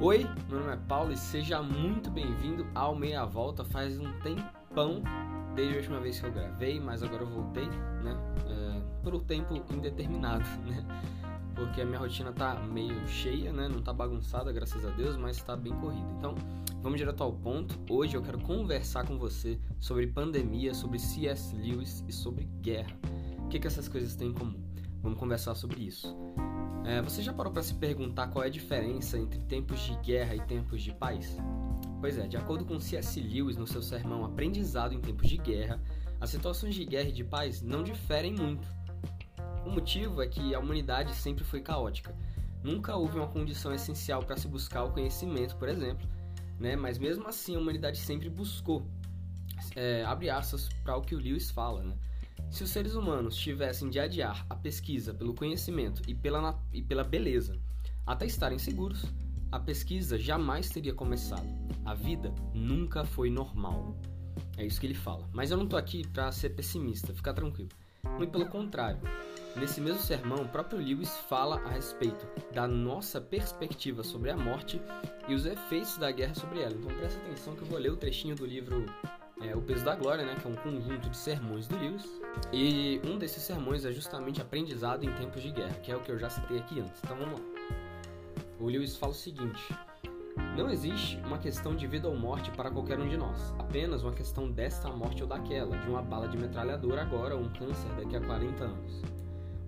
Oi, meu nome é Paulo e seja muito bem-vindo ao Meia Volta. Faz um tempão desde a última vez que eu gravei, mas agora eu voltei, né? É, por um tempo indeterminado, né? Porque a minha rotina tá meio cheia, né? Não tá bagunçada, graças a Deus, mas tá bem corrida. Então, vamos direto ao ponto. Hoje eu quero conversar com você sobre pandemia, sobre C.S. Lewis e sobre guerra. O que, que essas coisas têm em comum? Vamos conversar sobre isso. É, você já parou para se perguntar qual é a diferença entre tempos de guerra e tempos de paz? Pois é, de acordo com C.S. Lewis no seu sermão Aprendizado em Tempos de Guerra, as situações de guerra e de paz não diferem muito. O motivo é que a humanidade sempre foi caótica. Nunca houve uma condição essencial para se buscar o conhecimento, por exemplo, né? mas mesmo assim a humanidade sempre buscou. É, abre aspas para o que o Lewis fala, né? Se os seres humanos tivessem de adiar a pesquisa pelo conhecimento e pela, e pela beleza até estarem seguros, a pesquisa jamais teria começado. A vida nunca foi normal. É isso que ele fala. Mas eu não tô aqui para ser pessimista, fica tranquilo. Muito pelo contrário. Nesse mesmo sermão, o próprio Lewis fala a respeito da nossa perspectiva sobre a morte e os efeitos da guerra sobre ela. Então presta atenção que eu vou ler o trechinho do livro é, O Peso da Glória, né, que é um conjunto de sermões do Lewis. E um desses sermões é justamente aprendizado em tempos de guerra, que é o que eu já citei aqui antes. Então vamos lá. O Lewis fala o seguinte: Não existe uma questão de vida ou morte para qualquer um de nós, apenas uma questão desta morte ou daquela, de uma bala de metralhadora agora ou um câncer daqui a 40 anos.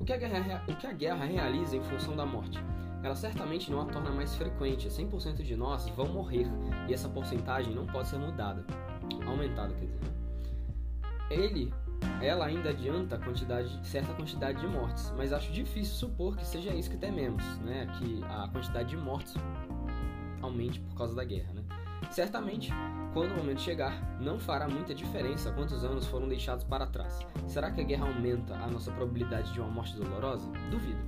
O que a guerra, o que a guerra realiza em função da morte? Ela certamente não a torna mais frequente, 100% de nós vão morrer e essa porcentagem não pode ser mudada aumentada, quer dizer. Né? Ele, ela ainda adianta quantidade, certa quantidade de mortes, mas acho difícil supor que seja isso que tememos, né? Que a quantidade de mortes aumente por causa da guerra, né? Certamente, quando o momento chegar, não fará muita diferença quantos anos foram deixados para trás. Será que a guerra aumenta a nossa probabilidade de uma morte dolorosa? Duvido.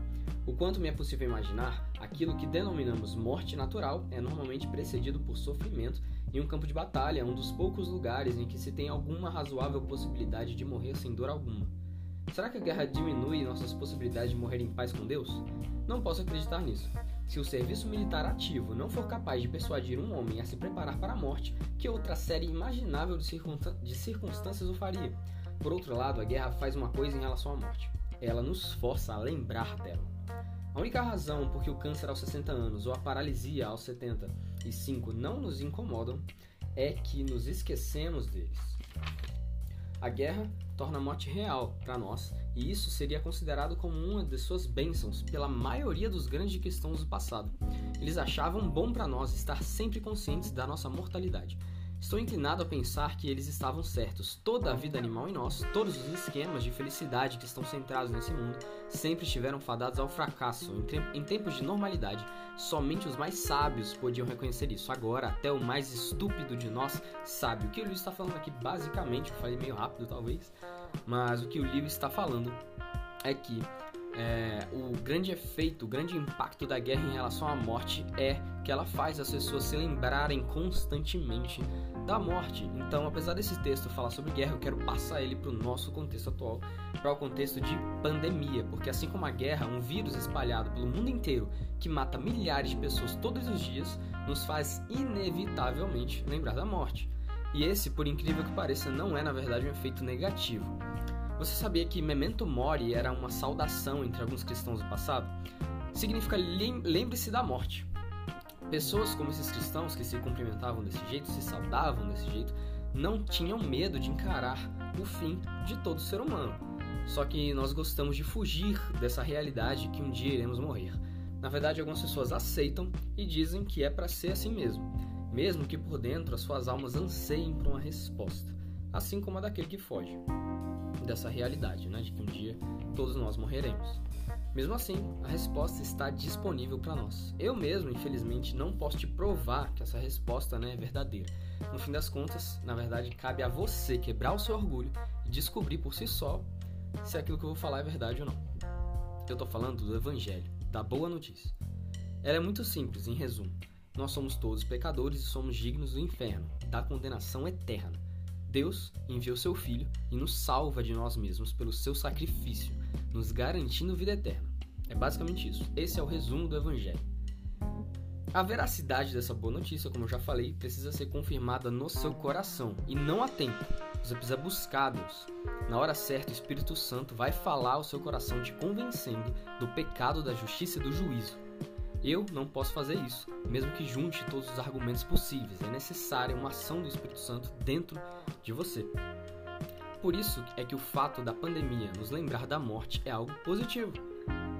O quanto me é possível imaginar, aquilo que denominamos morte natural é normalmente precedido por sofrimento em um campo de batalha, é um dos poucos lugares em que se tem alguma razoável possibilidade de morrer sem dor alguma. Será que a guerra diminui nossas possibilidades de morrer em paz com Deus? Não posso acreditar nisso. Se o serviço militar ativo não for capaz de persuadir um homem a se preparar para a morte, que outra série imaginável de, de circunstâncias o faria? Por outro lado, a guerra faz uma coisa em relação à morte. Ela nos força a lembrar dela. A única razão por que o câncer aos 60 anos ou a paralisia aos 75 não nos incomodam é que nos esquecemos deles. A guerra torna a morte real para nós, e isso seria considerado como uma de suas bênçãos pela maioria dos grandes cristãos do passado. Eles achavam bom para nós estar sempre conscientes da nossa mortalidade. Estou inclinado a pensar que eles estavam certos. Toda a vida animal em nós, todos os esquemas de felicidade que estão centrados nesse mundo, sempre estiveram fadados ao fracasso. Em, tempos de normalidade, somente os mais sábios podiam reconhecer isso. Agora, até o mais estúpido de nós sabe. O que o Lewis está falando aqui, basicamente, eu falei meio rápido talvez, mas o que o Lewis está falando é que é, o grande efeito, o grande impacto da guerra em relação à morte é que ela faz as pessoas se lembrarem constantemente da morte. Então, apesar desse texto falar sobre guerra, eu quero passar ele para o nosso contexto atual, para o contexto de pandemia, porque assim como a guerra, um vírus espalhado pelo mundo inteiro que mata milhares de pessoas todos os dias, nos faz inevitavelmente lembrar da morte. E esse, por incrível que pareça, não é na verdade um efeito negativo. Você sabia que Memento Mori era uma saudação entre alguns cristãos do passado? Significa lembre-se da morte. Pessoas como esses cristãos que se cumprimentavam desse jeito, se saudavam desse jeito, não tinham medo de encarar o fim de todo ser humano. Só que nós gostamos de fugir dessa realidade que um dia iremos morrer. Na verdade, algumas pessoas aceitam e dizem que é para ser assim mesmo, mesmo que por dentro as suas almas anseiem por uma resposta, assim como a daquele que foge dessa realidade, né, de que um dia todos nós morreremos. Mesmo assim, a resposta está disponível para nós. Eu mesmo, infelizmente, não posso te provar que essa resposta né, é verdadeira. No fim das contas, na verdade, cabe a você quebrar o seu orgulho e descobrir por si só se aquilo que eu vou falar é verdade ou não. Eu estou falando do Evangelho, da boa notícia. Ela é muito simples, em resumo. Nós somos todos pecadores e somos dignos do inferno, da condenação eterna. Deus enviou seu Filho e nos salva de nós mesmos pelo seu sacrifício, nos garantindo vida eterna. É basicamente isso. Esse é o resumo do Evangelho. A veracidade dessa boa notícia, como eu já falei, precisa ser confirmada no seu coração e não há tempo. Você precisa buscar Deus. Na hora certa, o Espírito Santo vai falar ao seu coração te convencendo do pecado, da justiça e do juízo. Eu não posso fazer isso, mesmo que junte todos os argumentos possíveis. É necessária uma ação do Espírito Santo dentro de você. Por isso é que o fato da pandemia nos lembrar da morte é algo positivo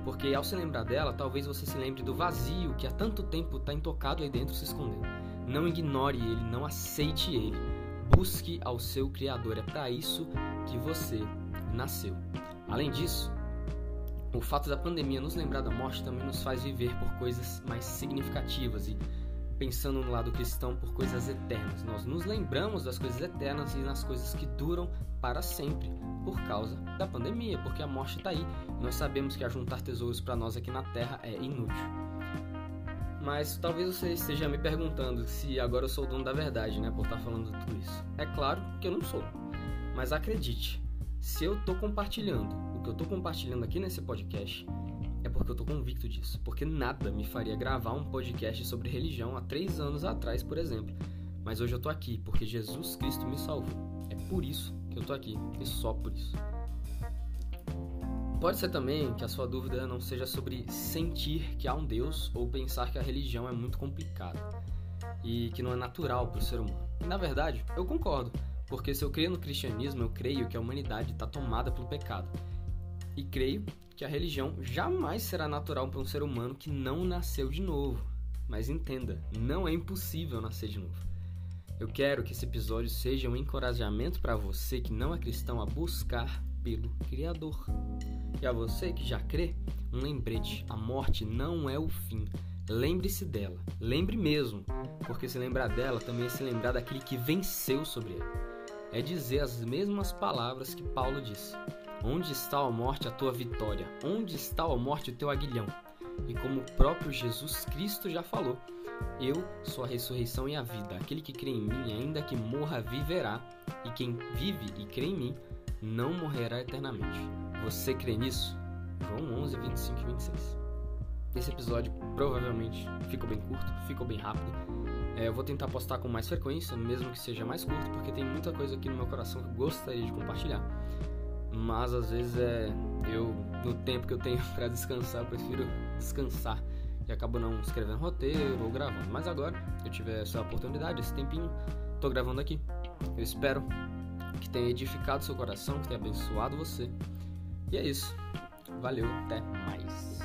porque ao se lembrar dela, talvez você se lembre do vazio que há tanto tempo está intocado aí dentro se escondendo. Não ignore ele, não aceite ele. Busque ao seu Criador. É para isso que você nasceu. Além disso, o fato da pandemia nos lembrar da morte também nos faz viver por coisas mais significativas e pensando no lado cristão por coisas eternas. Nós nos lembramos das coisas eternas e nas coisas que duram para sempre por causa da pandemia, porque a morte está aí. Nós sabemos que ajuntar tesouros para nós aqui na Terra é inútil. Mas talvez você esteja me perguntando se agora eu sou o dono da verdade, né, por estar tá falando tudo isso. É claro que eu não sou. Mas acredite, se eu estou compartilhando que eu estou compartilhando aqui nesse podcast, é porque eu tô convicto disso. Porque nada me faria gravar um podcast sobre religião há três anos atrás, por exemplo. Mas hoje eu tô aqui porque Jesus Cristo me salvou. É por isso que eu tô aqui e só por isso. Pode ser também que a sua dúvida não seja sobre sentir que há um Deus ou pensar que a religião é muito complicada e que não é natural para o ser humano. E na verdade, eu concordo, porque se eu creio no cristianismo, eu creio que a humanidade está tomada pelo pecado. E creio que a religião jamais será natural para um ser humano que não nasceu de novo. Mas entenda, não é impossível nascer de novo. Eu quero que esse episódio seja um encorajamento para você que não é cristão a buscar pelo Criador. E a você que já crê, um lembrete: a morte não é o fim. Lembre-se dela, lembre mesmo, porque se lembrar dela também é se lembrar daquele que venceu sobre ela. É dizer as mesmas palavras que Paulo disse. Onde está a morte a tua vitória? Onde está a morte o teu aguilhão? E como o próprio Jesus Cristo já falou, eu sou a ressurreição e a vida. Aquele que crê em mim, ainda que morra, viverá. E quem vive e crê em mim, não morrerá eternamente. Você crê nisso? João 11, 25 e 26. Esse episódio provavelmente ficou bem curto, ficou bem rápido. É, eu vou tentar postar com mais frequência, mesmo que seja mais curto, porque tem muita coisa aqui no meu coração que eu gostaria de compartilhar mas às vezes é eu no tempo que eu tenho para descansar, eu prefiro descansar e acabo não escrevendo roteiro ou gravando. Mas agora eu tive essa oportunidade, esse tempinho, tô gravando aqui. Eu espero que tenha edificado seu coração, que tenha abençoado você. E é isso. Valeu, até mais.